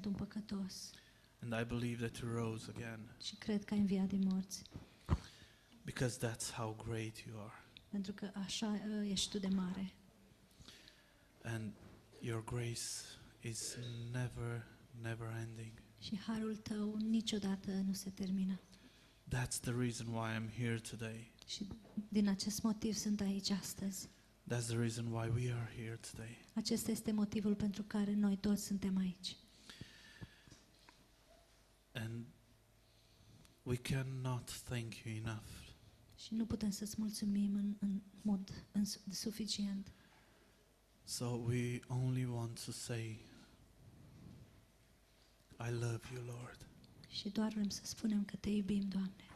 sunt un păcătos. And I believe that you rose again. Și cred că a înviat din morți. Because that's how great you are. Pentru că așa ă, ești tu de mare. And your grace is never never ending. Și harul tău niciodată nu se termină. That's the reason why I'm here today. Și din acest motiv sunt aici astăzi. That's the reason why we are here today. Acesta este motivul pentru care noi toți suntem aici. And we cannot thank you enough. Și nu putem să-ți mulțumim în, în mod în, suficient. So we only want to say I love you, Lord. Și doar vrem să spunem că te iubim, Doamne.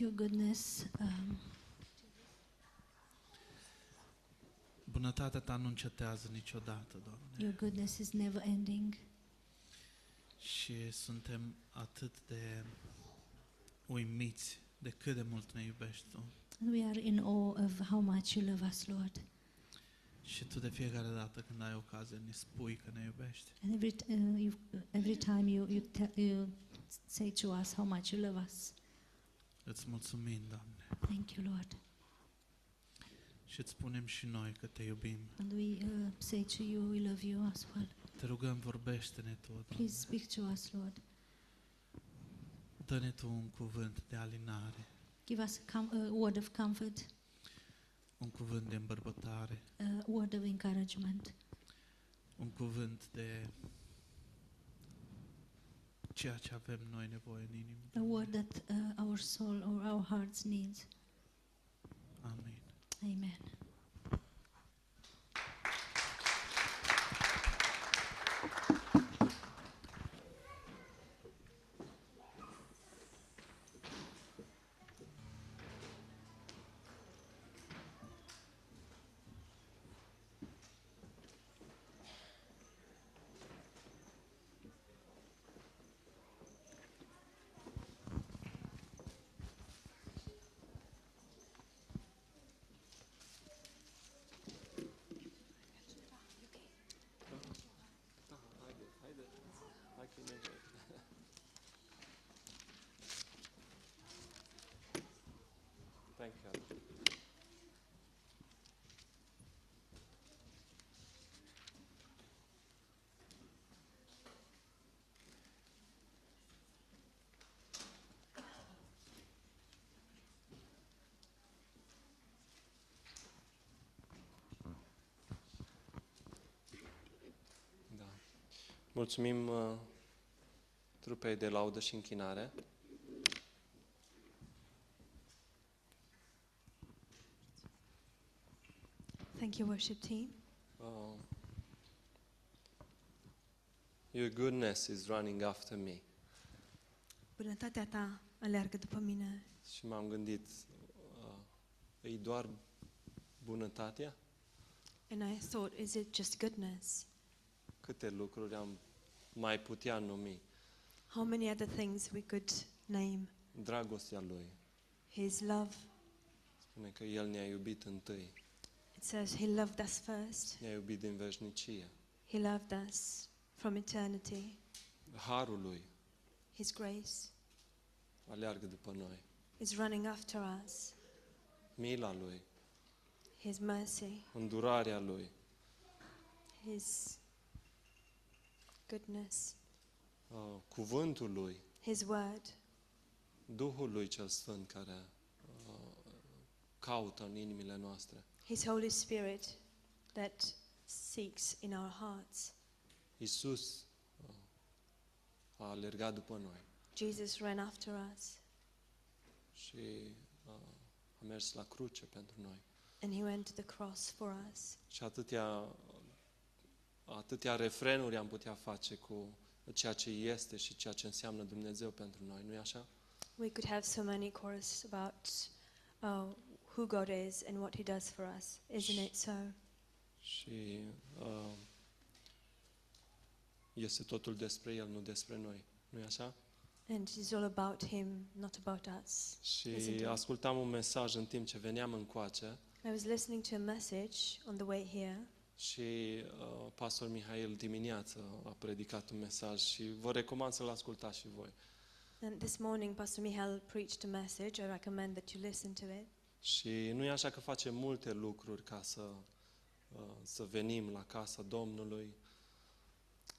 Your goodness um, Bunătatea Ta nu încetează niciodată, Doamne. your goodness is never ending. Și suntem atât de uimiți de cât de mult ne iubești Tu. And we are in awe of how much you love us, Lord. Și Tu de fiecare dată când ai ocazie ne spui că ne iubești. And every t- uh, you, every time you you, te- you say to us how much you love us. Îți mulțumim, Doamne. Thank you, Lord. Și îți spunem și noi că te iubim. And we uh, say to you, we love you as well. Te rugăm, vorbește-ne Tu, Doamne. Please speak to us, Lord. Dă-ne Tu un cuvânt de alinare, Give us a, com- a word of comfort, un cuvânt de îmbărbătare, a word of encouragement, un cuvânt de ceea ce avem noi nevoie în inimă. a word that uh, our soul or our hearts needs. Amin. Amen. Thank Mulțumim uh, trupei de laudă și închinare. Thank you, worship team. Oh. Your goodness is running after me. Bunătatea ta aleargă după mine. Și m-am gândit, uh, e doar bunătatea? And I thought, is it just goodness? Câte lucruri am mai putea numi? How many other things we could name? Dragostea Lui. His love. Spune că El ne-a iubit întâi. It says he loved us first. Ne-a iubit din veșnicie. He loved us from eternity. Harul Lui His grace aleargă după noi. is running after us. Mila Lui, His mercy, îndurarea Lui, His goodness, uh, cuvântul Lui, His word, Duhul Lui cel Sfânt care uh, caută în inimile noastre. His Holy Spirit that seeks in our hearts. Isus uh, a alergat după noi Jesus ran after us și uh, a mers la cruce pentru noi. and He went to the cross for us. Și atâtea, atâtea refrenuri am putea face cu ceea ce este și ceea ce înseamnă Dumnezeu pentru noi, nu-i așa? We could have so many choruses about uh, who God is and what He does for us, isn't it so? Și uh, este totul despre El, nu despre noi, nu-i așa? And it's all about Him, not about us. Și Isn't it? ascultam un mesaj în timp ce veneam încoace I was listening to a message on the way here, și uh, pastor Mihail dimineață a predicat un mesaj și vă recomand să-l ascultați și voi. and this morning Pastor Michael preached a message. I recommend that you listen to it. Și nu e așa că facem multe lucruri ca să, uh, să venim la casa Domnului,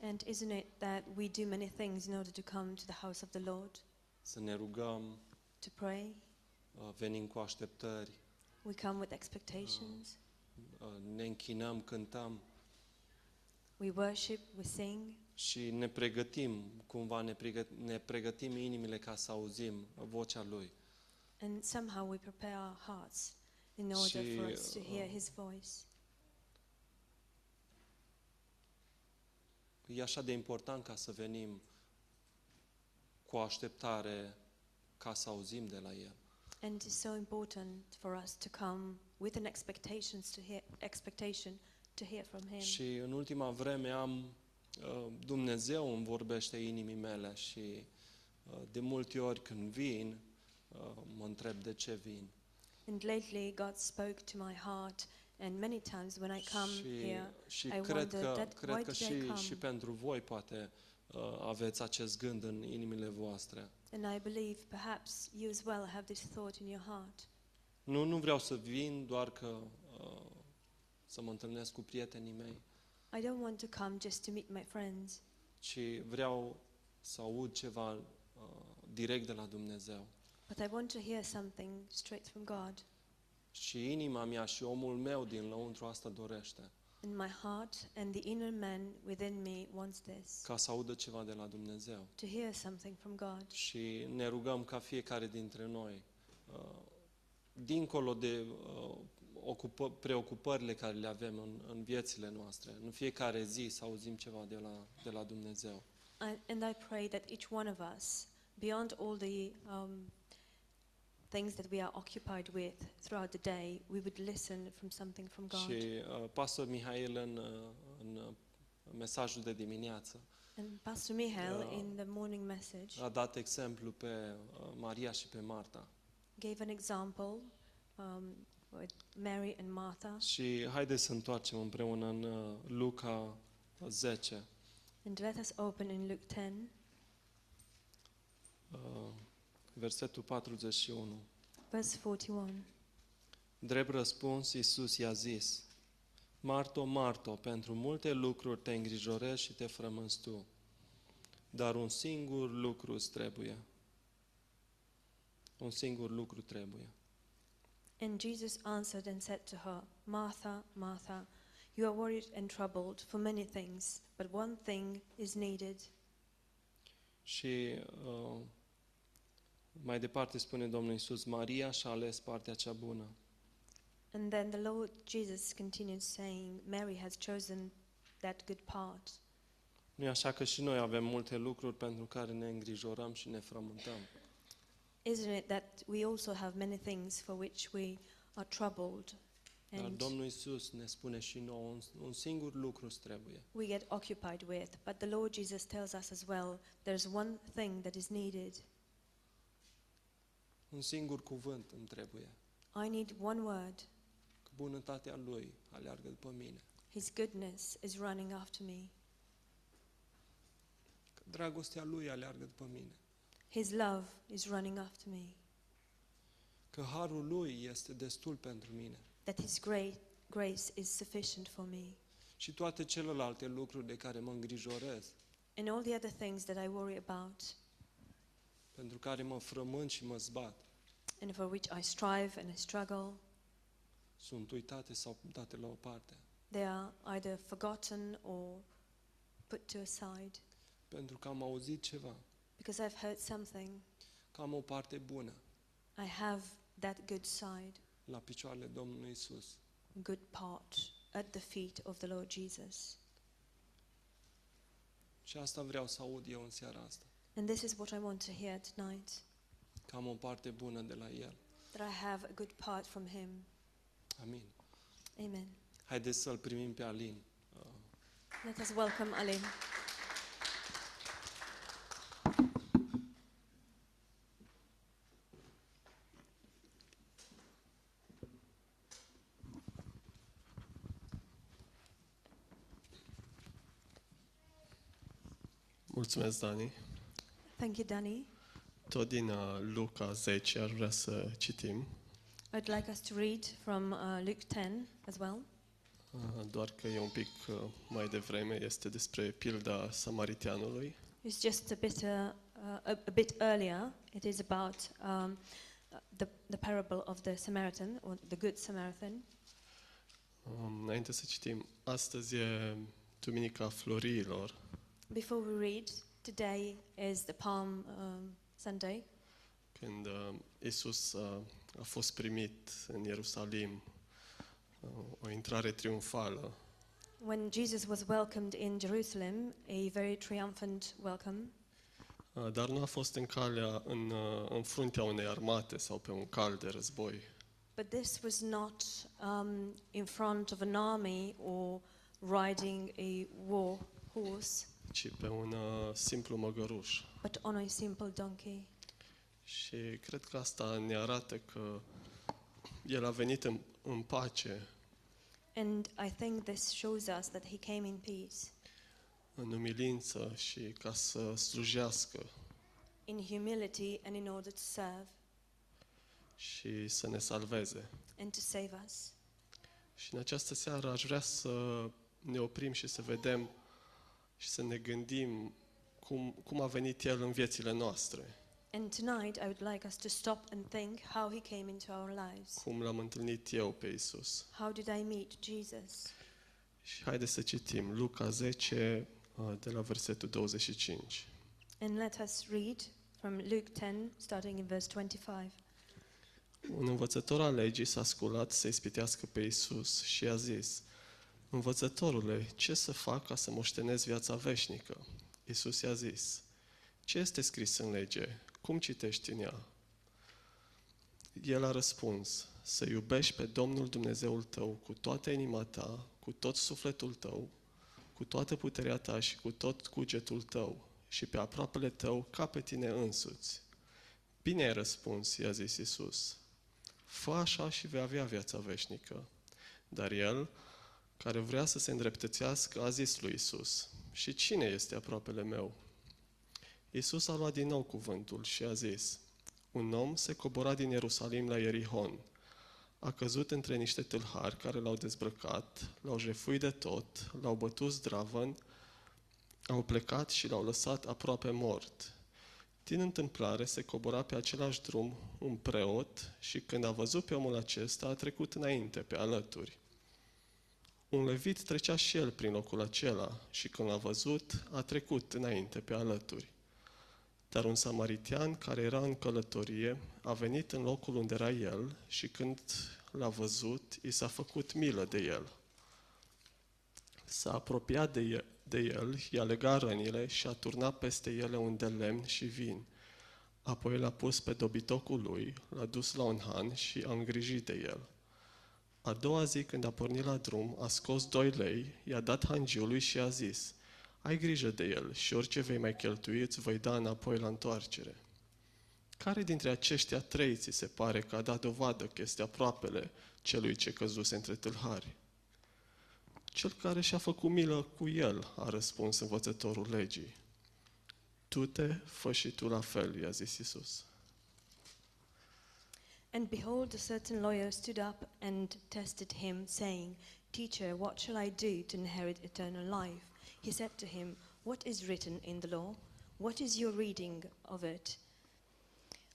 And isn't it that we do many things in order to come to the house of the Lord, să ne rugăm, to pray? uh, venim cu așteptări, We come with expectations. uh, ne închinăm, cântăm We worship, we sing, și ne pregătim, cumva ne, pregăt- ne pregătim inimile ca să auzim vocea Lui. and somehow we prepare our hearts in order for Și, us to hear uh, His voice. e așa de important ca să venim cu o așteptare ca să auzim de la El. And it's so important for us to come with an expectations to hear expectation to hear from Him. Și în ultima vreme am uh, Dumnezeu îmi vorbește inimii mele și uh, de multe ori când vin, uh, mă întreb de ce vin. And lately, God spoke to my heart, and many times when I come și, here, și I cred wonder că, that cred why că did I și, come? și pentru voi poate uh, aveți acest gând în inimile voastre. and I believe perhaps you as well have this thought in your heart. Nu, nu vreau să vin doar că uh, să mă întâlnesc cu prietenii mei, I don't want to come just to meet my friends, ci vreau să aud ceva uh, direct de la Dumnezeu. but I want to hear something straight from God. Și inima mea și omul meu din lăuntru asta dorește, And my heart and the inner man within me wants this ca să audă ceva de la Dumnezeu. to hear something from God. Și ne rugăm ca fiecare dintre noi, uh, dincolo de uh, ocupă, preocupările care le avem în, în viețile noastre, în fiecare zi să auzim ceva de la, de la Dumnezeu. I, and I pray that each one of us, beyond all the um, things that we are occupied with throughout the day, we would listen from something from God. Și uh, pastor Mihail în, uh, în uh, mesajul de dimineață And Pastor Michael, Yeah. in the morning message, a dat exemplu pe uh, Maria și pe Marta. Gave an example um, with Mary and Martha. Și haideți să întoarcem împreună în uh, Luca 10, And let us open in Luke 10, uh, versetul 41. verse 41. Drept răspuns, Iisus i-a zis, Marto, Marto, pentru multe lucruri te îngrijorezi și te frămânți tu, dar un singur lucru îți trebuie. Un singur lucru trebuie. And Jesus answered and said to her, Martha, Martha, you are worried and troubled for many things, but one thing is needed. Și uh, mai departe spune Domnul Iisus, Maria și-a ales partea cea bună. And then the Lord Jesus continued saying, Mary has chosen that good part. Nu e așa că și noi avem multe lucruri pentru care ne îngrijorăm și ne frământăm. Isn't it that we also have many things for which we are troubled? Dar And Domnul Iisus ne spune și nouă, un, un singur lucru îți trebuie. we get occupied with. But the Lord Jesus tells us as well there's one thing that is needed. Un singur cuvânt îmi trebuie. I need one word. Că bunătatea Lui aleargă după mine. His goodness is running after me. Că dragostea Lui aleargă după mine. His love is running after me. Că harul Lui este destul pentru mine. That His great grace is sufficient for me. Și toate celelalte lucruri de care mă îngrijorez, And all the other things that I worry about pentru care mă frământ și mă zbat, and for which I strive and I struggle, sunt uitate sau date la o parte. they are either forgotten or put to aside Pentru că am auzit ceva, because I've heard something. că am o parte bună I have that good side, la picioarele Domnului Isus. good part at the feet of the Lord Jesus. Și asta vreau să aud eu în seara asta. And this is what I want to hear tonight Că am o parte bună de la El. that I have a good part from Him. Amin. Amen. Haideți să-L primim pe Alin. Uh, Let us welcome Alim. Mulțumesc, Dani. Thank you, Danny. Tot din uh, Luca 10 aș vrea să citim, I'd like us to read from uh, Luke 10 as well. uh, doar că e un pic uh, mai devreme, este despre pilda samariteanului. It's just a bit, uh, uh, a, a bit earlier. It is about um, uh, the, the parable of the Samaritan, or the Good Samaritan. Um, înainte să citim, astăzi e Duminica Florilor Before we read, today is the Palm um, Sunday, când uh, Isus uh, a fost primit în Ierusalim, uh, o intrare triumfală. When Jesus was welcomed in Jerusalem, a very triumphant welcome, Uh, Dar nu a fost în calea, în, uh, în fruntea unei armate sau pe un cal de război, but this was not um, in front of an army or riding a war horse, ci pe un uh, simplu măgăruș. but on a simple donkey. Și cred că asta ne arată că El a venit în, în pace, And I think this shows us that he came in peace, în umilință și ca să slujească in humility, and in order to serve și să ne salveze. and to save us. Și în această seară aș vrea să ne oprim și să vedem și să ne gândim cum, cum a venit El în viețile noastre, And tonight, I would like us to stop and think how he came into our lives. cum l-am întâlnit eu pe Isus. How did I meet Jesus? Și haideți să citim Luca 10, uh, de la versetul 25. And let us read from Luke 10, starting in verse 25. Un învățător al legii s-a sculat să ispitească pe Isus și a zis, Învățătorule, ce să fac ca să moștenesc viața veșnică? Isus i-a zis, ce este scris în lege? Cum citești în ea? El a răspuns, să iubești pe Domnul Dumnezeul tău cu toată inima ta, cu tot sufletul tău, cu toată puterea ta și cu tot cugetul tău și pe aproapele tău ca pe tine însuți. Bine ai răspuns, i-a zis Isus. Fă așa și vei avea viața veșnică. Dar el, care vrea să se îndreptățească, a zis lui Isus, și cine este aproapele meu? Isus a luat din nou cuvântul și a zis, un om se cobora din Ierusalim la Ierihon. A căzut între niște tâlhari care l-au dezbrăcat, l-au jefuit de tot, l-au bătut zdravăn, au plecat și l-au lăsat aproape mort. Din întâmplare se cobora pe același drum un preot și când a văzut pe omul acesta a trecut înainte pe alături. Un levit trecea și el prin locul acela și când l-a văzut a trecut înainte pe alături. Dar un samaritian care era în călătorie a venit în locul unde era el și când l-a văzut, i s-a făcut milă de el. S-a apropiat de el, de el, i-a legat rănile și a turnat peste ele un de lemn și vin. Apoi l-a pus pe dobitocul lui, l-a dus la un han și a îngrijit de el. A doua zi, când a pornit la drum, a scos doi lei, i-a dat hangiului și a zis, ai grijă de el și orice vei mai cheltui îți voi da înapoi la întoarcere. Care dintre aceștia trei ți se pare că a dat dovadă că este aproapele celui ce căzuse între tâlhari? Cel care și-a făcut milă cu el, a răspuns învățătorul legii. Tu te fă și tu la fel, i-a zis Isus. And behold, a certain lawyer stood up and tested him, saying, Teacher, what shall I do to inherit eternal life? He said to him, What is written in the law? What is your reading of it?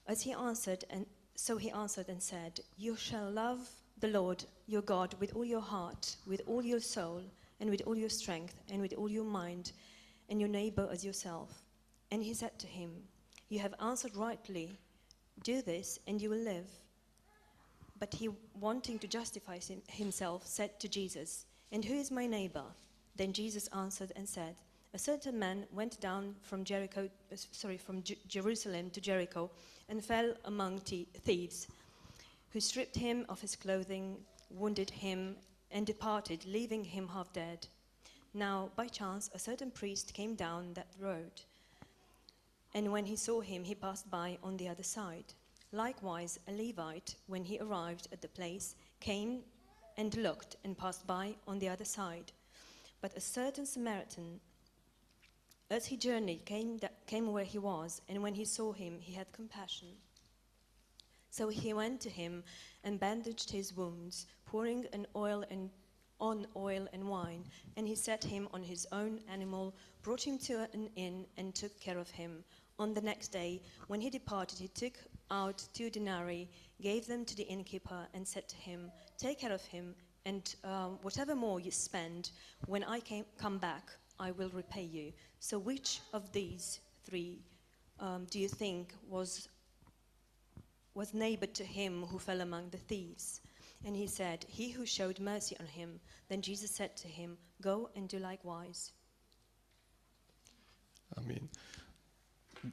As he answered, and so he answered and said, You shall love the Lord your God with all your heart, with all your soul, and with all your strength, and with all your mind, and your neighbor as yourself. And he said to him, You have answered rightly. Do this, and you will live. But he, wanting to justify himself, said to Jesus, And who is my neighbor? Then Jesus answered and said, A certain man went down from Jericho, uh, sorry, from Ju- Jerusalem to Jericho, and fell among thie- thieves, who stripped him of his clothing, wounded him, and departed, leaving him half dead. Now, by chance, a certain priest came down that road. And when he saw him, he passed by on the other side. Likewise, a Levite, when he arrived at the place, came and looked and passed by on the other side. But a certain Samaritan, as he journeyed, came, came where he was, and when he saw him, he had compassion. So he went to him and bandaged his wounds, pouring an oil and on oil and wine, and he set him on his own animal, brought him to an inn, and took care of him. On the next day, when he departed, he took out two denarii, gave them to the innkeeper, and said to him, Take care of him, and um, whatever more you spend, when I came, come back, I will repay you. So, which of these three um, do you think was was neighbor to him who fell among the thieves. And he said, He who showed mercy on him. Then Jesus said to him, Go and do likewise. Amin.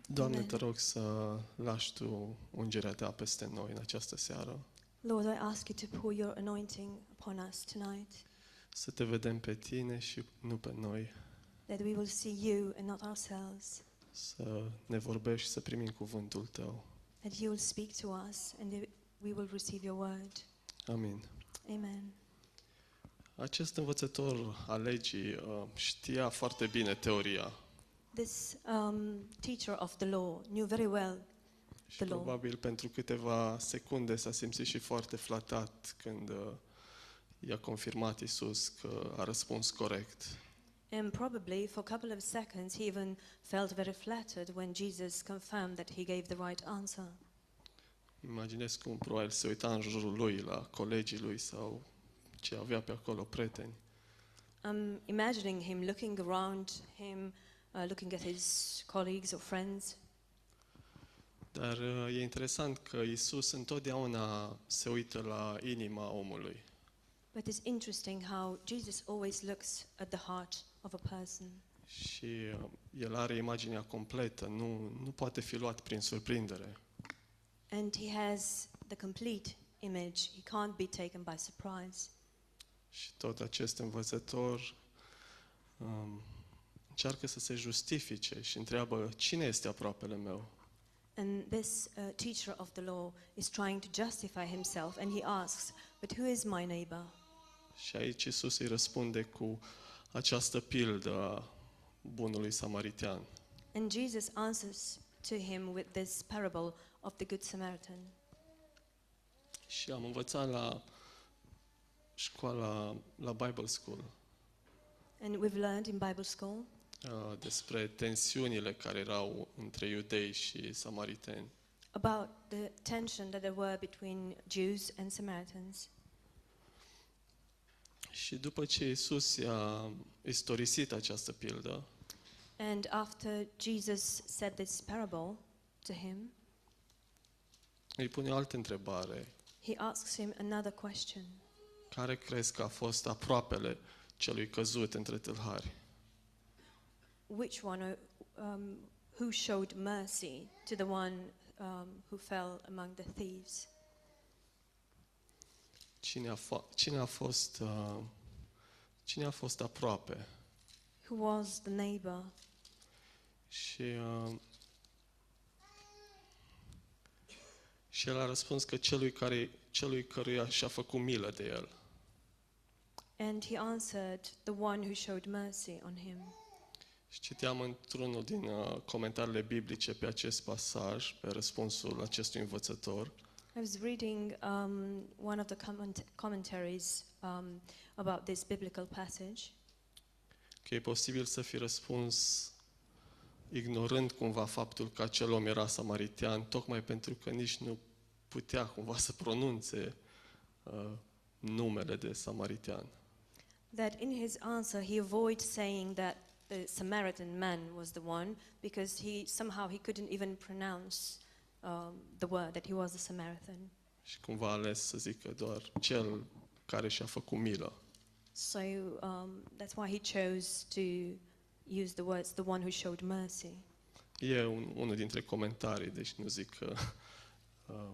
Doamne, Amen. te rog să lași Tu ungerea Ta peste noi în această seară, Lord, I ask you to pour your anointing upon us tonight, să Te vedem pe Tine și nu pe noi, that we will see you and not ourselves, să ne vorbești și să primim cuvântul Tău. that you will speak to us and that we will receive your word. Amin. Amen. Acest învățător al legii uh, știa foarte bine teoria This um, teacher of the law knew very well, și The law. probabil pentru câteva secunde s-a simțit și foarte flatat când uh, i-a confirmat Isus că a răspuns corect. and probably for a couple of seconds he even felt very flattered when Jesus confirmed that he gave the right answer. Imaginez cum probabil se uita în jurul lui la colegii lui sau ce avea pe acolo prieteni. I'm imagining him looking around him, uh, looking at his colleagues or friends. Dar uh, e interesant că Isus întotdeauna se uită la inima omului. But it's interesting how Jesus always looks at the heart of a person. Și uh, el are imaginea completă, nu, nu poate fi luat prin surprindere. And he has the complete image. He can't be taken by surprise. Și tot acest învățător um, încearcă să se justifice și întreabă cine este aproapele meu. And this uh, teacher of the law is trying to justify himself and he asks, But who is my neighbor? Și aici Isus îi răspunde cu această pildă a bunului samaritean. And Jesus answers to him with this parable of the Good Samaritan. Și am învățat la școala, la Bible School, And we've learned in Bible school uh, despre tensiunile care erau între iudei și samariteni. about the tension that there were between Jews and Samaritans. Și după ce Isus i-a istorisit această pildă, And after Jesus said this parable to him, îi pune o altă întrebare. he asks him another question Care crezi că a fost aproapele celui căzut între tâlhari? Which one, um, who showed mercy to the one um, who fell among the thieves? Cine a, cine a fost uh, cine a fost aproape? Who was the neighbor? Și uh, și el a răspuns că celui care celui căruia și-a făcut milă de el. And he answered, the one who showed mercy on him. Și citeam într-unul din uh, comentariile biblice pe acest pasaj, pe răspunsul acestui învățător, I was reading um, one of the comment- commentaries um, about this biblical passage, că e posibil să fi răspuns ignorând cumva faptul că acel om era samaritean, tocmai pentru că nici nu putea cumva să pronunțe uh, numele de samaritean. that in his answer he avoids saying that the Samaritan man was the one because he somehow he couldn't even pronounce um, the word that he was a Samaritan. Și cumva a ales să zică doar cel care și-a făcut milă. So um, that's why he chose to use the words "the one who showed mercy." E un, unul dintre comentarii, deci nu zic că uh,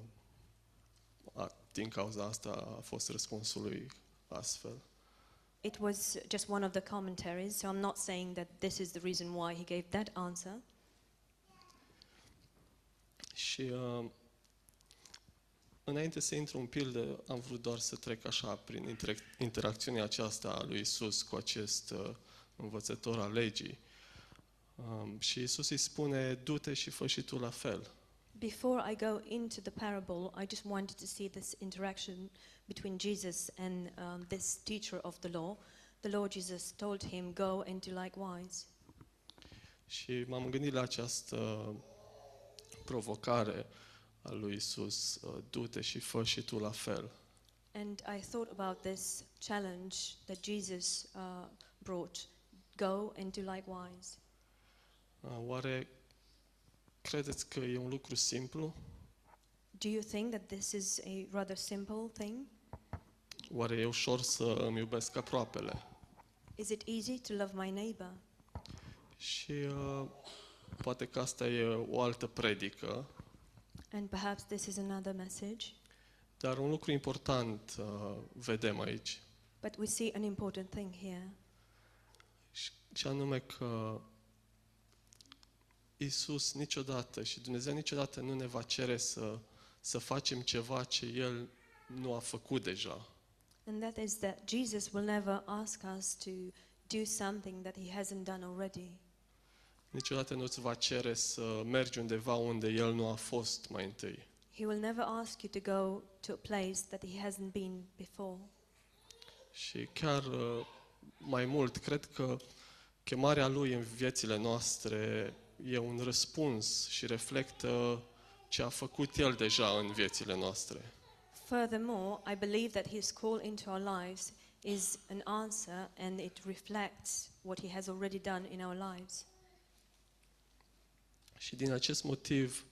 a, din cauza asta a fost răspunsul lui astfel. It was just one of the commentaries, so I'm not saying that this is the reason why he gave that answer. Și uh, înainte să intru în pildă, am vrut doar să trec așa prin inter- interacțiunea aceasta a lui Isus cu acest uh, învățător al legii. Um, și Isus îi spune, du-te și fă și tu la fel. Before I go into the parable, I just wanted to see this interaction between Jesus and um, this teacher of the law. The Lord Jesus told him, Go and do likewise. Și m-am gândit la această provocare a lui Isus, uh, du-te și fă și tu la fel. And I thought about this challenge that Jesus uh, brought Go and do likewise. Uh, Oare credeți că e un lucru simplu? Do you think that this is a rather simple thing? Oare e ușor să îmi iubesc aproapele? Is it easy to love my neighbor? Și uh, poate că asta e o altă predică, And perhaps this is another message. dar un lucru important uh, vedem aici. But we see an important thing here. Și, și anume că Isus niciodată și Dumnezeu niciodată nu ne va cere să, să facem ceva ce El nu a făcut deja. And that is that Jesus will never ask us to do something that he hasn't done already. Niciodată nu îți va cere să mergi undeva unde El nu a fost mai întâi. He will never ask you to go to a place that he hasn't been before. Și chiar uh, mai mult, cred că chemarea Lui în viețile noastre e un răspuns și reflectă ce a făcut El deja în viețile noastre. Furthermore, I believe that his call into our lives is an answer and it reflects what he has already done in our lives. Și din acest motiv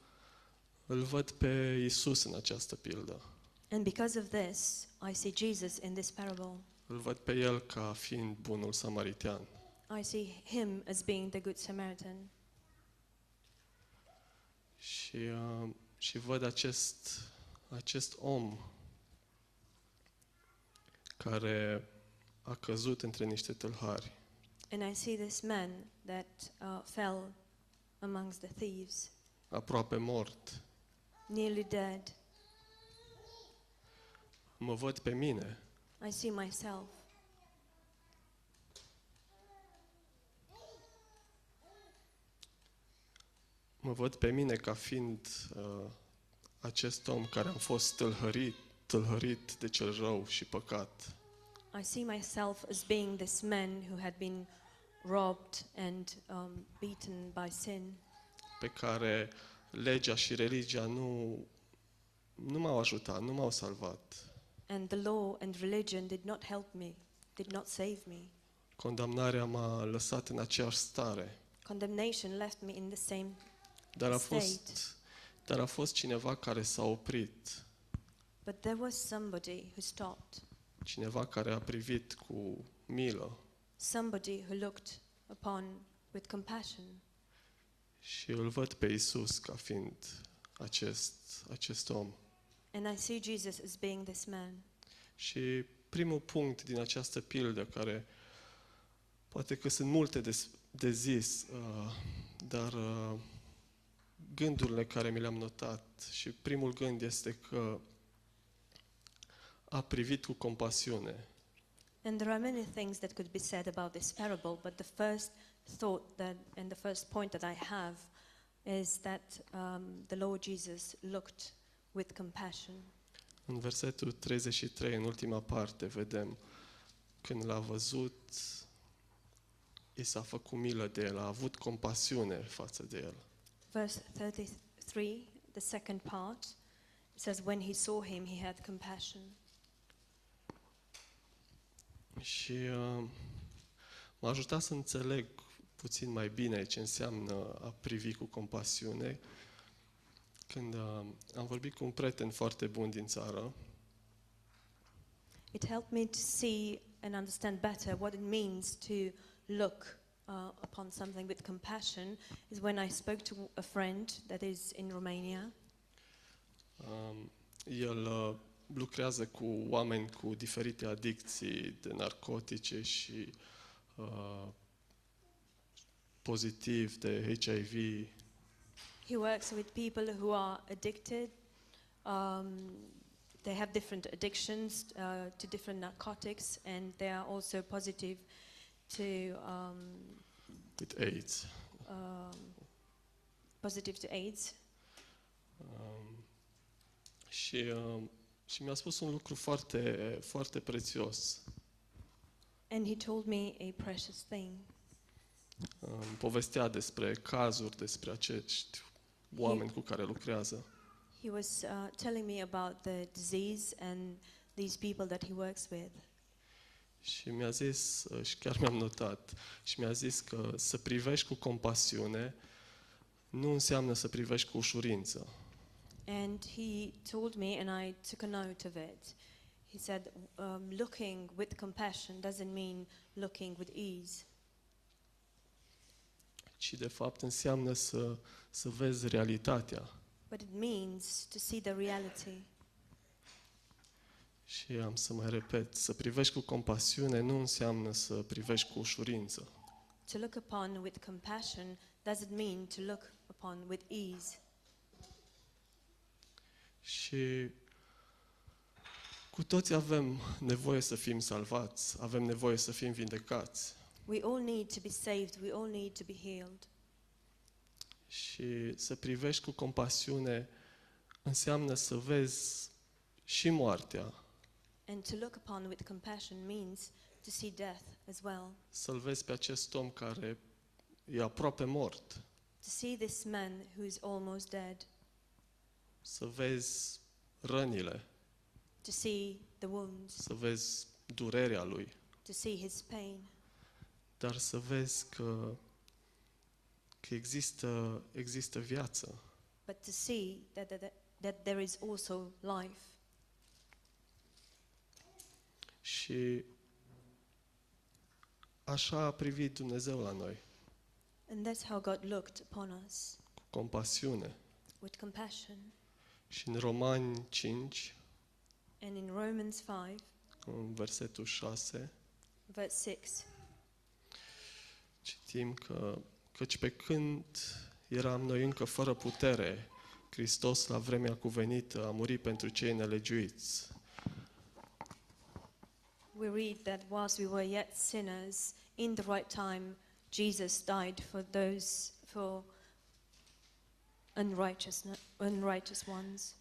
îl văd pe Isus în această pildă. And because of this, I see Jesus in this parable. Îl văd pe El ca fiind bunul samaritean. I see him as being the Good Samaritan. Și, uh, și văd acest, acest om care a căzut între niște tâlhari. And I see this man that uh, fell amongst the thieves, aproape mort. nearly dead. Mă văd pe mine I see myself. Mă văd pe mine ca fiind uh, acest om care am fost tâlhărit, tâlhărit de cel rău și păcat. I see myself as being this man who had been robbed and um, beaten by sin, pe care legea și religia nu, nu m-au ajutat, nu m-au salvat. and the law and religion did not help me, did not save me. Condamnarea m-a lăsat în aceeași stare. Condemnation left me in the same Dar a State. Fost, dar a fost cineva care s-a oprit, But there was somebody who stopped, cineva care a privit cu milă somebody who looked upon with compassion. și îl văd pe Isus ca fiind acest, acest om. And I see Jesus as being this man. Și primul punct din această pildă, care poate că sunt multe de, de zis, uh, dar uh, gândurile care mi le-am notat și primul gând este că a privit cu compasiune. And there are many things that could be said about this parable, but the first thought that, and the first point that I have is that um, the Lord Jesus looked with compassion. În versetul 33, în ultima parte, vedem când l-a văzut, i s-a făcut milă de el, a avut compasiune față de el. Verse 33, the second part, it says, When he saw him, he had compassion. Și uh, m-a ajutat să înțeleg puțin mai bine ce înseamnă a privi cu compasiune. Când uh, am vorbit cu un prieten foarte bun din țară, It helped me to see and understand better what it means to look uh, upon something with compassion. Is when I spoke to a friend that is in Romania. um, el uh, lucrează cu oameni cu diferite adicții de narcotice și uh, pozitiv de HIV. He works with people who are addicted. Um, they have different addictions uh, to different narcotics, and they are also positive to um, with AIDS. um, positive to AIDS. Um, și, um, și mi-a spus un lucru foarte, foarte prețios. And he told me a precious thing. Um, povestea despre cazuri, despre acești oameni cu care lucrează. He was uh, telling me about the disease and these people that he works with. Și mi-a zis, uh, și chiar mi-am notat, și mi-a zis că să privești cu compasiune nu înseamnă să privești cu ușurință. And he told me, and I took a note of it. He said, um, looking with compassion doesn't mean looking with ease, ci de fapt înseamnă să, să vezi realitatea. but it means to see the reality. Și am să mai repet, să privești cu compasiune nu înseamnă să privești cu ușurință. To look upon with compassion doesn't mean to look upon with ease. Și cu toți avem nevoie să fim salvați, avem nevoie să fim vindecați. We all need to be saved, we all need to be healed. Și să privești cu compasiune înseamnă să vezi și moartea, And to look upon with compassion means to see death as well. să-l vezi pe acest om care e aproape mort, To see this man who is almost dead, să vezi rănile, to see the wounds, să vezi durerea lui, to see his pain, dar să vezi că, că există, există viață, but to see that, that, that there is also life. Și așa a privit Dumnezeu la noi, And that's how God looked upon us cu compasiune. with compassion. Și în Romani 5, And in Romans 5, în versetul 6, verse 6, citim că căci pe când eram noi încă fără putere, Hristos la vremea cuvenită a murit pentru cei nelegiuiți. We read that whilst we were yet sinners, in the right time, Jesus died for those, for unrighteous, unrighteous ones.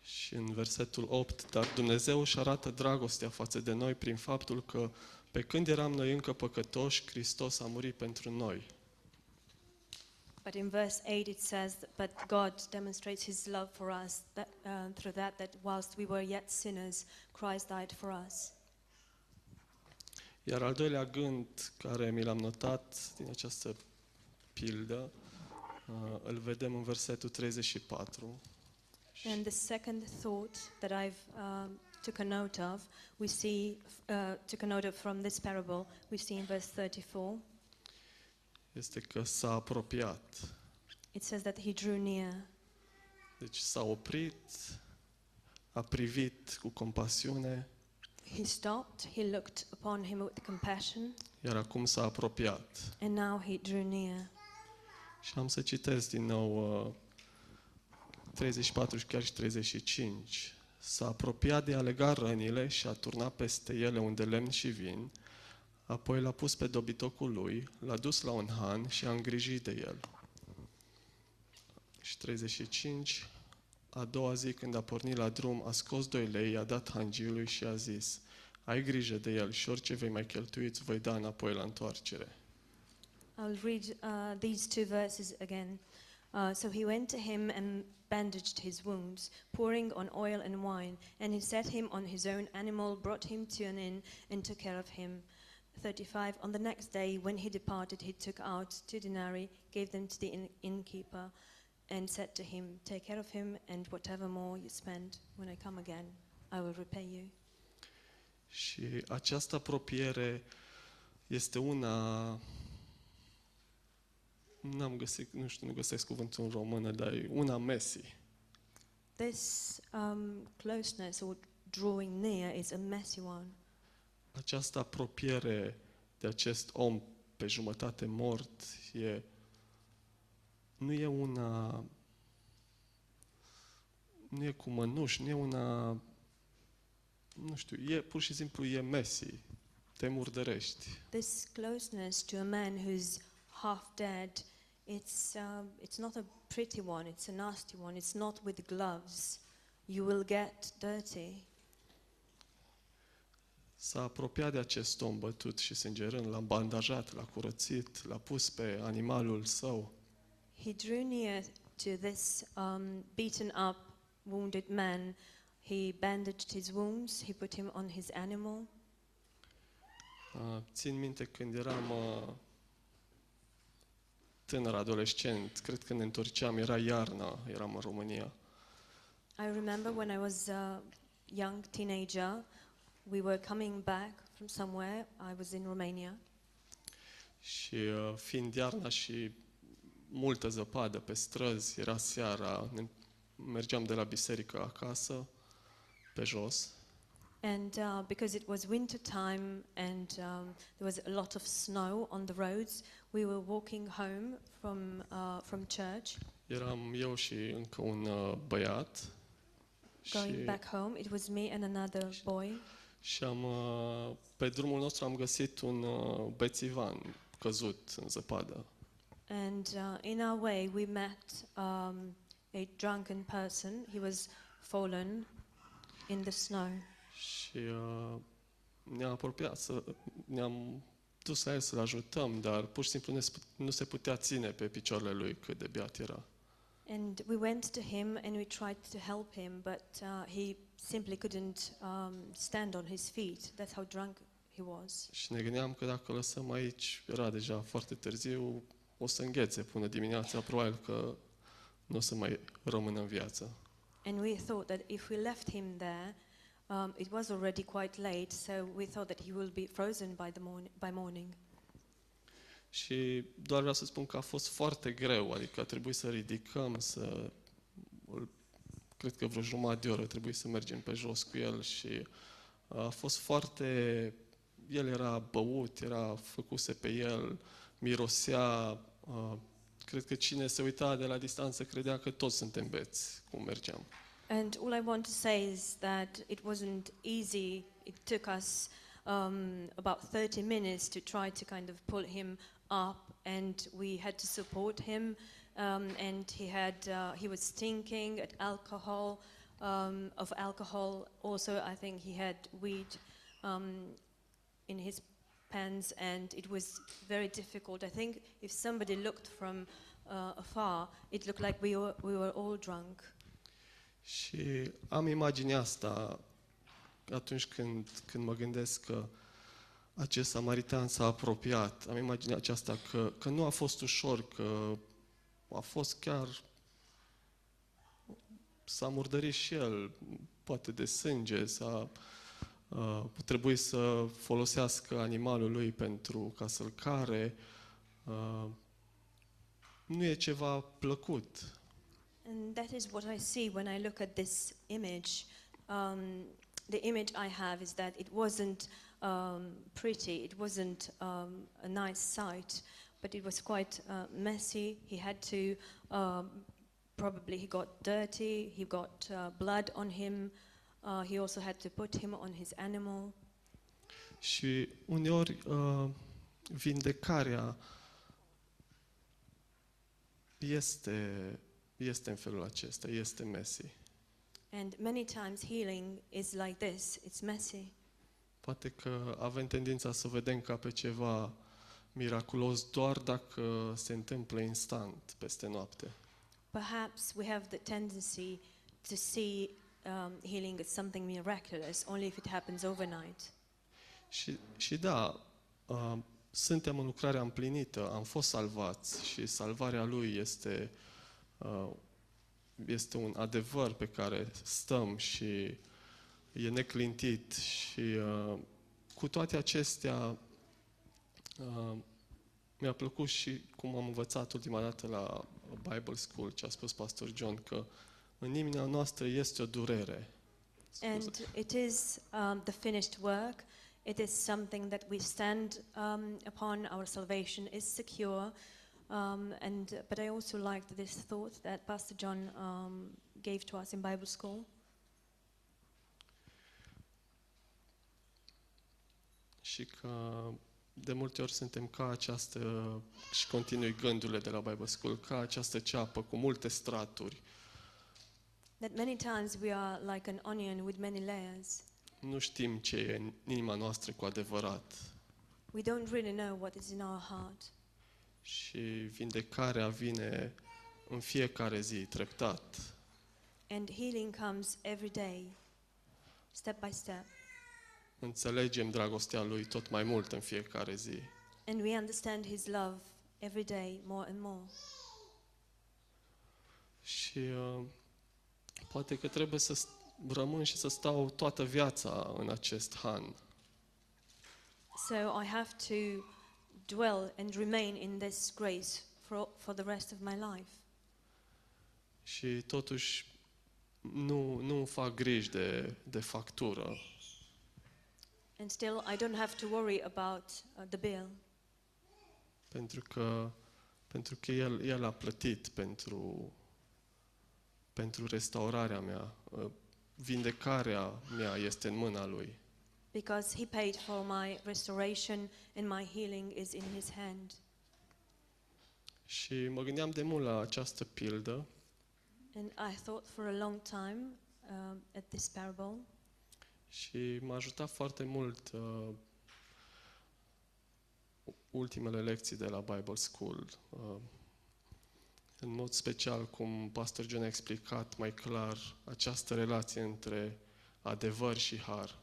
Și în versetul 8, dar Dumnezeu își arată dragostea față de noi prin faptul că pe când eram noi încă păcătoși, Hristos a murit pentru noi. But in verse 8 it says, But God demonstrates his love for us that, uh, through that, that whilst we were yet sinners, Christ died for us. Iar al doilea gând care mi l-am notat din această pildă, uh, îl vedem în versetul 34. And the second thought that I've um, took a note of, we see, uh, took a note of from this parable, we see in verse 34, Este că s-a apropiat. it says that he drew near. Deci s-a oprit, a privit cu compasiune, He stopped, he looked upon him with compassion, iar acum s-a apropiat. and now he drew near. Și am să citesc din nou uh, 34 și chiar și 35. S-a apropiat de a lega rănile și a turnat peste ele un de lemn și vin, apoi l-a pus pe dobitocul lui, l-a dus la un han și a îngrijit de el. Și 35, a doua zi când a pornit la drum, a scos lei, i-a dat hangiului și a zis, ai grijă de el și orice vei mai cheltui îți voi da înapoi la întoarcere. I'll read uh, these two verses again. Uh, so he went to him and bandaged his wounds, pouring on oil and wine. And he set him on his own animal, brought him to an inn, and took care of him. 35. On the next day, when he departed, he took out two denarii, gave them to the inn- innkeeper, and said to him, Take care of him, and whatever more you spend, when I come again, I will repay you. Și această apropiere este una... N-am găsit, nu știu, nu găsesc cuvântul în română, dar e una messy. This um, closeness or drawing near is a messy one. Această apropiere de acest om pe jumătate mort e, nu e una... Nu e cu mănuși, nu e una... Nu știu, e pur și simplu e messy. Te murdărești. This closeness to a man who's half dead, it's, um, it's not a pretty one, it's a nasty one. It's not with gloves. You will get dirty. S-a apropiat de acest om bătut și sângerând, l-a bandajat, l-a curățit, l-a pus pe animalul său. He drew near to this um, beaten up, wounded man. He bandaged his wounds, he put him on his animal. Uh, Țin minte când eram uh, tânăr adolescent, cred că ne întorceam, era iarna, eram în România. I remember when I was a young teenager, we were coming back from somewhere. I was in Romania. Și uh, fiind iarna și multă zăpadă pe străzi, era seara, ne mergeam de la biserică acasă, pe jos, And uh, because it was winter time and um, there was a lot of snow on the roads, we were walking home from, uh, from church, eram eu și încă un uh, băiat going și, back home. It was me and another boy. și am, uh, pe drumul nostru am găsit un uh, bețivan căzut în zăpadă. And uh, in our way, we met um, a drunken person. He was fallen in the snow. Și uh, ne-am apropiat, să, ne-am dus la el să-l ajutăm, dar pur și simplu ne sp- nu se putea ține pe picioarele lui cât de beat era. And we went to him and we tried to help him, but uh, he simply couldn't um, stand on his feet. That's how drunk he was. Și ne gândeam că dacă o lăsăm aici, era deja foarte târziu, o să înghețe până dimineața, probabil că nu o să mai rămână în viață. And we thought that if we left him there, um, it was already quite late, so we thought that he will be frozen by, the morning, by morning. Și doar vreau să spun că a fost foarte greu, adică a trebuit să ridicăm, să... îl- Cred că vreo jumătate de oră trebuie să mergem pe jos cu el și a fost foarte... El era băut, era făcuse pe el, mirosea... a, Cred că cine se uita de la distanță credea că toți suntem beți cum mergeam. And all I want to say is that it wasn't easy. It took us um, about 30 minutes to try to kind of pull him up, and we had to support him. Um, and he had uh, he was stinking at alcohol, um, of alcohol. Also, I think he had weed um, in his pants, and it was very difficult. I think if somebody looked from uh, afar, it looked like we were, we were all drunk. Și am imaginea asta atunci când, când mă gândesc că acest samaritan s-a apropiat. Am imaginea aceasta că, că nu a fost ușor, că a fost chiar... S-a murdărit și el, poate de sânge, s-a uh, trebuit să folosească animalul lui pentru ca să-l care. Uh, nu e ceva plăcut. And that is what I see when I look at this image. Um, the image I have is that it wasn't um, pretty, it wasn't um, a nice sight, but it was quite uh, messy. He had to, um, probably, he got dirty, he got uh, blood on him, uh, he also had to put him on his animal. Și uneori uh, vindecarea este, este în felul acesta, este messy. And many times healing is like this it's messy. Poate că avem tendința să vedem ca pe ceva miraculos doar dacă se întâmplă instant, peste noapte. Perhaps we have the tendency to see um, healing as something miraculous only if it happens overnight. Și, și da, uh, suntem în lucrarea împlinită, am fost salvați și salvarea Lui este, uh, este un adevăr pe care stăm și e neclintit și uh, cu toate acestea uh, mi-a plăcut și cum am învățat ultima dată la Bible School, ce a spus Pastor John, că în inima noastră este o durere. And it is um, the finished work. It is something that we stand um, upon. Our salvation is secure. Um, and but I also liked this thought that Pastor John um, gave to us in Bible school. Și că de multe ori suntem ca această, și continui gândurile de la Bible School, ca această ceapă cu multe straturi. That many times we are like an onion with many layers. Nu știm ce e în inima noastră cu adevărat. We don't really know what is in our heart. Și vindecarea vine în fiecare zi, treptat. And healing comes every day, step by step. Înțelegem dragostea Lui tot mai mult în fiecare zi. And we understand His love every day more and more. Și uh, poate că trebuie să, rămân și să stau toată viața în acest han. So I have to dwell and remain in this grace for, for the rest of my life. Și totuși nu, nu îmi fac griji de, de factură, And still, I don't have to worry about uh, the bill pentru că, pentru că el, el a plătit pentru, pentru restaurarea mea. Uh, Vindecarea mea este în mâna lui. because He paid for my restoration and my healing is in His hand. Și mă gândeam de mult la această pildă And I thought for a long time um, at this parable, și m-a ajutat foarte mult uh, ultimele lecții de la Bible School. Uh, în mod special cum Pastor John a explicat mai clar această relație între adevăr și har.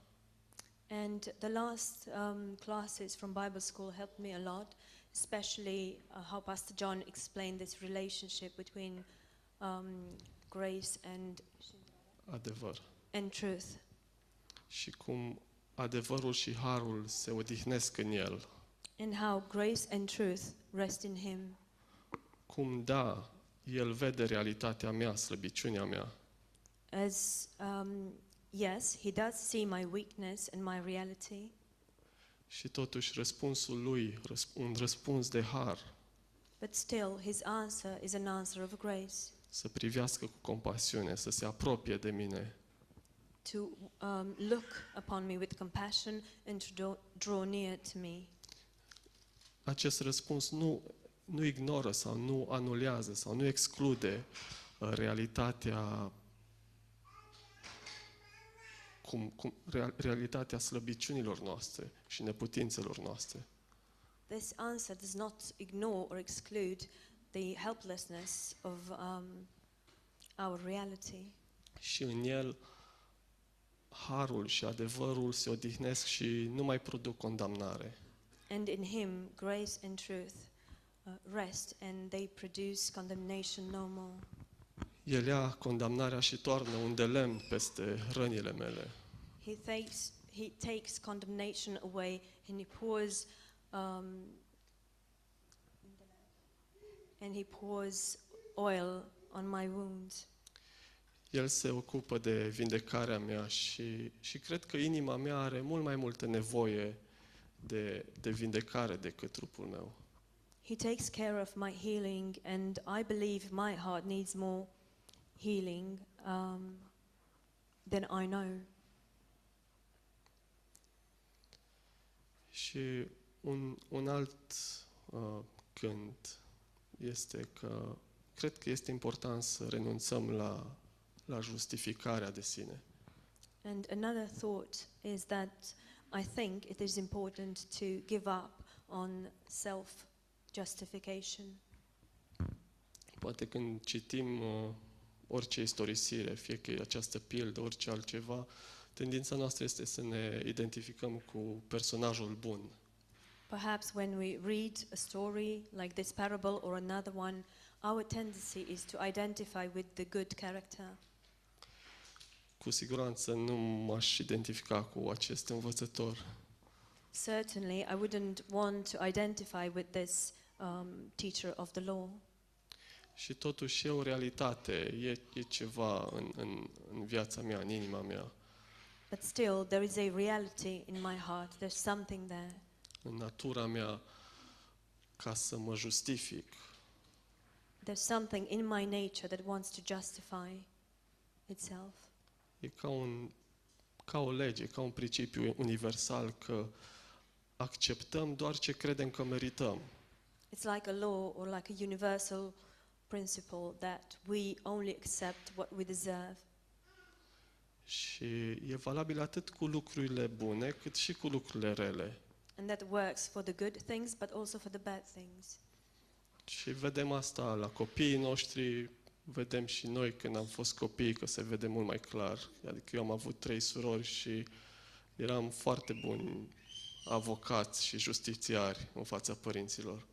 And the last um, classes from Bible school helped me a lot, especially uh, how Pastor John explained this relationship between um, grace and, Adevăr. and truth, Și cum adevărul și harul se odihnesc în el. and how grace and truth rest in Him. Cum da, el vede realitatea mea, slăbiciunea mea, As, um, yes, He does see my weakness and my reality, și totuși răspunsul lui, răsp- un răspuns de har, but still His answer is an answer of grace. Să privească cu compasiune, să se apropie de mine, to um, look upon me with compassion and to draw, draw near to me. acest răspuns nu, nu ignoră sau nu anulează sau nu exclude uh, realitatea cum, cum, real, realitatea slăbiciunilor noastre și neputințelor noastre. This answer does not ignore or exclude the helplessness of um, our reality. Și în el harul și adevărul se odihnesc și nu mai produc condamnare. And in Him, grace and truth uh, rest and they produce condemnation no more. El ia condamnarea și toarnă un de lemn peste rănile mele. He takes, he takes condemnation away and He pours um, and He pours oil on my wounds. El se ocupă de vindecarea mea și, și cred că inima mea are mult mai multă nevoie de, de vindecare decât trupul meu. He takes care of my healing, and I believe my heart needs more healing um, than I know. Și un, un alt uh, gând este că cred că este important să renunțăm la, la justificarea de sine. And another thought is that I think it is important to give up on self justification. Poate când citim uh, orice istorisire, fie că e această pildă, orice altceva, tendința noastră este să ne identificăm cu personajul bun. Perhaps when we read a story like this parable or another one, our tendency is to identify with the good character. Cu siguranță nu m-aș identifica cu acest învățător. Certainly, I wouldn't want to identify with this um, teacher of the law. Și totuși e o realitate, e, e ceva în, în, în viața mea, în inima mea, But still, there is a reality in my heart. There's something there. în natura mea, ca să mă justific. There's something in my nature that wants to justify itself. E ca, un, ca o lege, ca un principiu universal că acceptăm doar ce credem că merităm. It's like a law or like a universal principle that we only accept what we deserve. Și e valabil atât cu lucrurile bune, cât și cu lucrurile rele. And that works for the good things, but also for the bad things. Și vedem asta la copiii noștri, vedem și noi când am fost copii, că se vede mult mai clar. Adică eu am avut trei surori și eram foarte buni avocați și justițiari în fața părinților.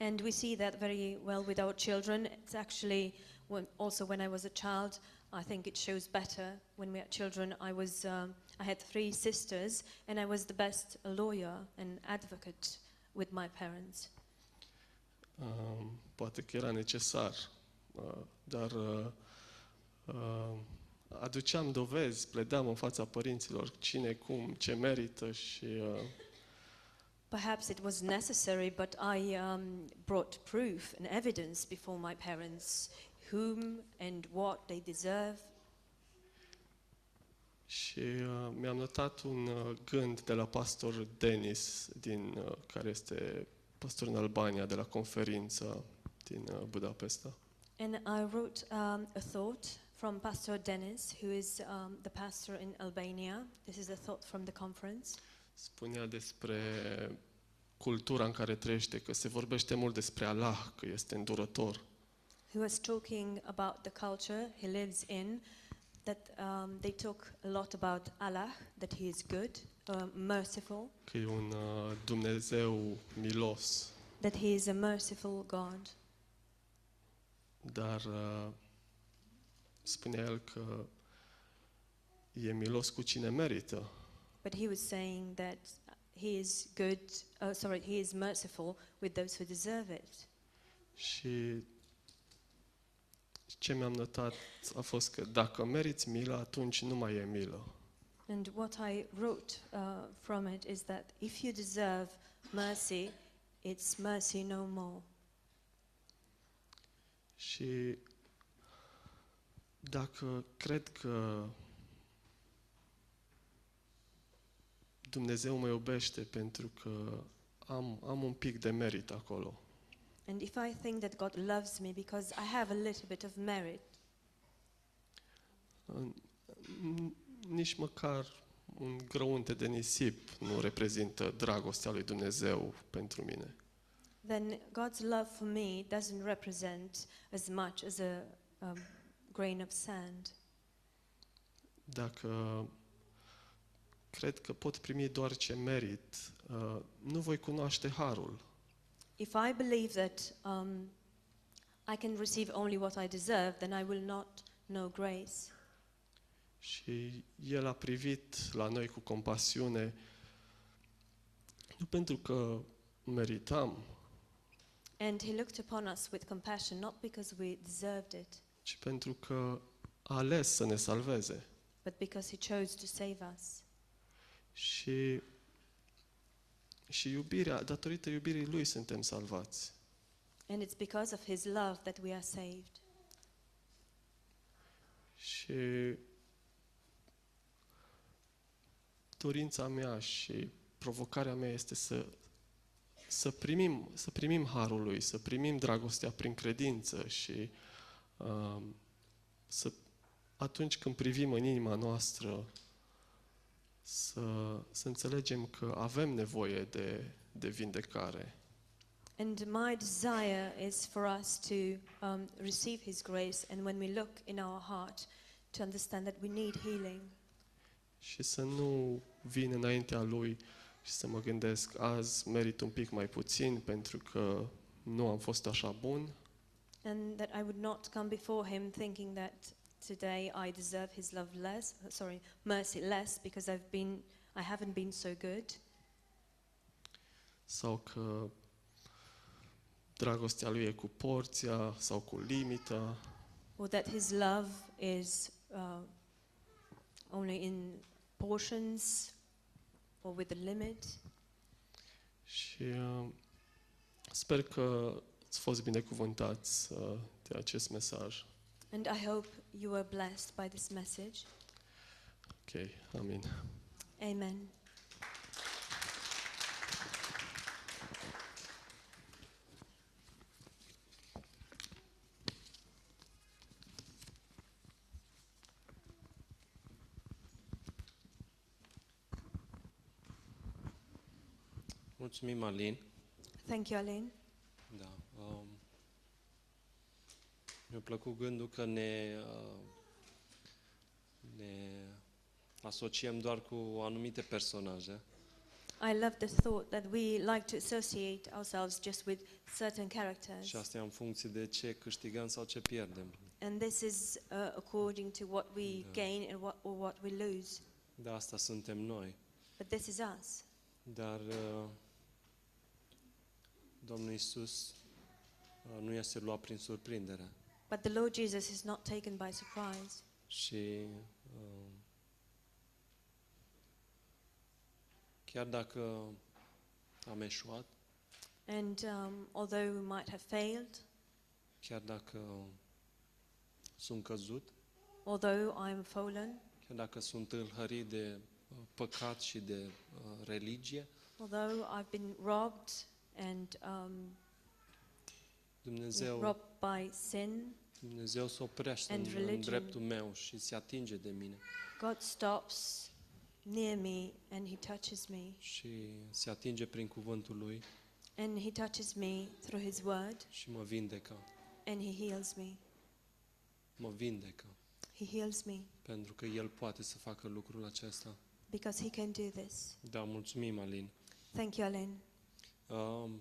And we see that very well with our children. It's actually when, also when I was a child, I think it shows better when we are children. I was, um, I had three sisters, and I was the best lawyer and advocate with my parents. Um, poate că era necesar, uh, dar uh, uh, aduceam dovezi, pledam în fața părinților cine, cum, ce merită și uh, Perhaps it was necessary, but I um, brought proof and evidence before my parents whom and what they deserve. Și uh, mi-am notat un uh, gând de la pastor Denis, din, uh, care este pastor în Albania, de la conferința din uh, Budapesta. And I wrote um, a thought from Pastor Dennis, who is um, the pastor in Albania. This is a thought from the conference. Spunea despre cultura în care trăiește, că se vorbește mult despre Allah, că este îndurător. Who was talking about the culture he lives in, that um, they talk a lot about Allah, that he is good, uh, merciful, că e un uh, Dumnezeu milos, that he is a merciful God. dar uh, spunea el că e milos cu cine merită. But he was saying that he is good, uh, sorry, he is merciful with those who deserve it. Și ce mi-am notat a fost că dacă meriți milă, atunci nu mai e milă. And what I wrote uh, from it is that if you deserve mercy, it's mercy no more. Și dacă cred că Dumnezeu mă iubește pentru că am, am un pic de merit acolo, And if I think that God loves me because I have a little bit of merit, N- nici măcar un grăunte de nisip nu reprezintă dragostea lui Dumnezeu pentru mine. then God's love for me doesn't represent as much as a um, grain of sand. Dacă cred că pot primi doar ce merit, uh, nu voi cunoaște harul. If I believe that um, I can receive only what I deserve, then I will not know grace. Și El a privit la noi cu compasiune, nu pentru că meritam, And He looked upon us with compassion, not because we deserved it, ci pentru că a ales să ne salveze. but because He chose to save us. Și, și iubirea, datorită iubirii Lui suntem salvați. And it's because of His love that we are saved. Și dorința mea și provocarea mea este să, să, primim, să primim harul lui, să primim dragostea prin credință și um, să, atunci când privim în inima noastră să, să înțelegem că avem nevoie de, de vindecare. And my desire is for us to um, receive His grace, and when we look in our heart, to understand that we need healing. Și să nu vin înaintea lui și să mă gândesc azi merit un pic mai puțin pentru că nu am fost așa bun, And that I would not come before Him thinking that today I deserve His love less, uh, sorry, mercy less, because I've been, I haven't been so good, sau că dragostea lui e cu porția sau cu limita, or that His love is uh, only in portions or with a limit. și uh, sper că ați fost binecuvântați uh, de acest mesaj. And I hope you were blessed by this message. Ok, amin. Amen. Mulțumim, Alin. Thank you, Aline. Da. Um, mi-a plăcut gândul că ne, uh, ne asociem doar cu anumite personaje I love the thought that we like to associate ourselves just with certain characters. și asta e în funcție de ce câștigăm sau ce pierdem. And this is uh, according to what we Da. gain and what, or what we lose. De asta suntem noi. But this is us. Dar uh, Domnul Isus uh, nu este luat prin surprindere. But the Lord Jesus is not taken by surprise. Și uh, chiar dacă am eșuat, And um, although we might have failed, chiar dacă sunt căzut, although I'm fallen, chiar dacă sunt tâlhărit de uh, păcat și de uh, religie, although I've been robbed and um, Dumnezeu, robbed by sin, Dumnezeu se oprește and în, în religion. dreptul meu și se atinge de mine God stops near me and He touches me. și se atinge prin cuvântul Lui And He touches me through His word și mă vindecă. and He heals me. Mă vindecă. He heals me Pentru că El poate să facă lucrul acesta. because He can do this. Da, mulțumim, Alin. Thank you, Alan. Um,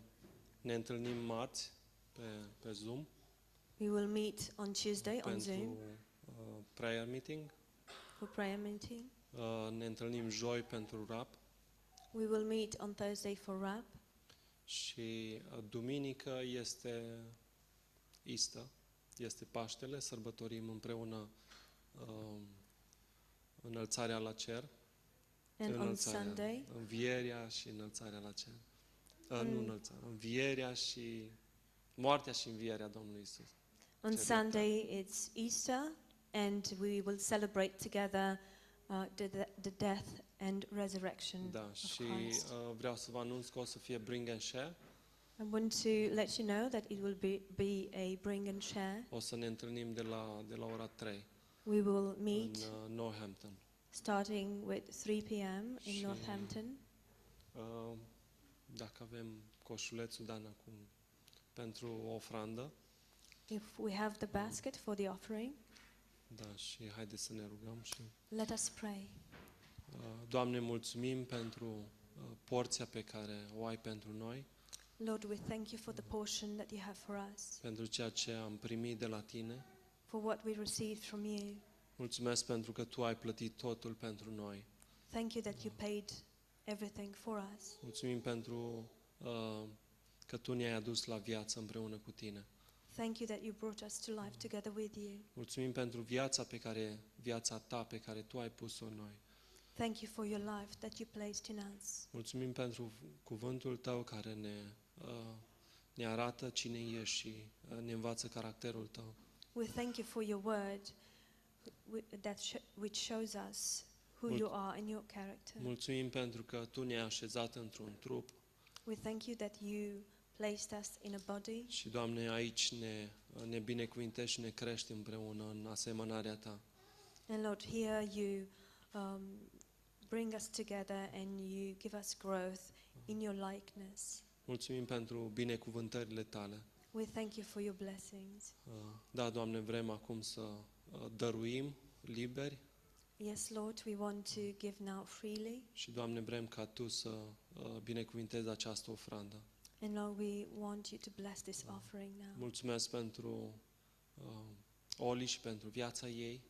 ne întâlnim marți pe, pe Zoom We will meet on Tuesday on Zoom pentru uh, prayer meeting. for prayer meeting. Uh, ne întâlnim joi pentru rap We will meet on Thursday for rap. și uh, duminică este Istă, este Paștele, sărbătorim împreună uh, înălțarea la cer, And on înălțarea, Sunday, învierea și înălțarea la cer. Uh, On- nu înălțarea, învierea și moartea și învierea Domnului Isus. On Ce Sunday it's Easter, and we will celebrate together uh, the, the death and resurrection Da, of și Christ. uh, vreau să vă anunț că o să fie bring and share. I want to let you know that it will be, be a bring and share. O să ne întâlnim de la, de la ora 3 We will în meet uh, Northampton. starting with 3 p.m. in Și- Northampton. Uh, dacă avem coșulețul, Dan, acum pentru o ofrandă. If we have the basket for the offering, Da, și haideți să ne rugăm și... let us pray. Uh, Doamne, mulțumim pentru uh, porția pe care o ai pentru noi, Lord, we thank you for the portion that you have for us, pentru ceea ce am primit de la Tine. for what we received from you. Mulțumesc pentru că Tu ai plătit totul pentru noi. Thank you that you paid everything for us. Mulțumim pentru uh, că Tu ne-ai adus la viață împreună cu Tine. Thank you that you brought us to life together with you. Mulțumim pentru viața pe care, viața Ta pe care Tu ai pus-o în noi. Thank you for your life that you placed in us. Mulțumim pentru cuvântul Tău care ne, uh, ne arată cine ești și uh, ne învață caracterul Tău. We thank you for your word wh- that sh- which shows us who Mul- you are and your character. Mulțumim pentru că Tu ne-ai așezat într-un trup We thank you that you placed us in a body. și, Doamne, aici ne, ne binecuvintești și ne crești împreună în asemănarea Ta. And Lord, here you um, bring us together and you give us growth in your likeness. Mulțumim pentru binecuvântările Tale. We thank you for your blessings. Uh, Da, Doamne, vrem acum să uh, dăruim liberi Yes, Lord, we want to give now freely. și, Doamne, vrem ca Tu să uh, binecuvintezi această ofrandă. And Lord, we want you to bless this offering now. Mulțumesc pentru uh, Oli și pentru viața ei.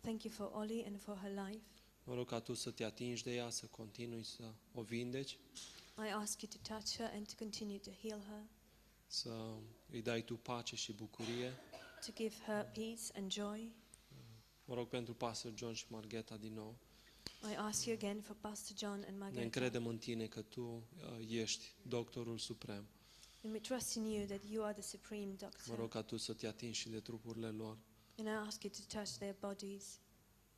Thank you for Ollie and for her life. Mă rog ca Tu să te atingi de ea, să continui să o vindeci, I ask you to touch her and to continue to heal her, să îi dai Tu pace și bucurie. to give her peace and joy. Mă rog pentru Pastor John și Margheta din nou. I ask you again for Pastor John and Ne Margaret. încredem în Tine că Tu uh, ești doctorul suprem. And we trust in you that you are the supreme Mă doctor. rog ca Tu să te atingi și de trupurile lor. And I ask you to touch their bodies.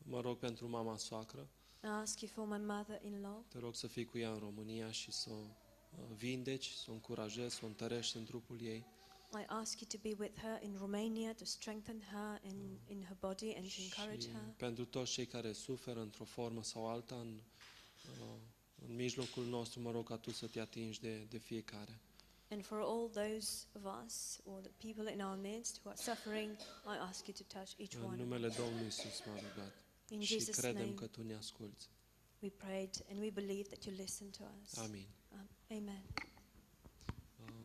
Mă rog pentru mama soacră. I ask you for my mother-in-law. Te rog să fii cu ea în România și să o uh, vindeci, să o încurajezi, să o întărești în trupul ei. I ask you to be with her in Romania, to strengthen her in, in her body and to encourage Și her. pentru toți cei care suferă într-o formă sau alta în, uh, în mijlocul nostru, mă rog ca Tu să te atingi de, de fiecare. And for all those of us or the people in our midst who are suffering, I ask you to touch each În one. of numele them. Domnului Isus m-a rugat In și Jesus' credem name, că Tu ne asculți. we prayed and we believe that you listen to us. Amin. Um, amen.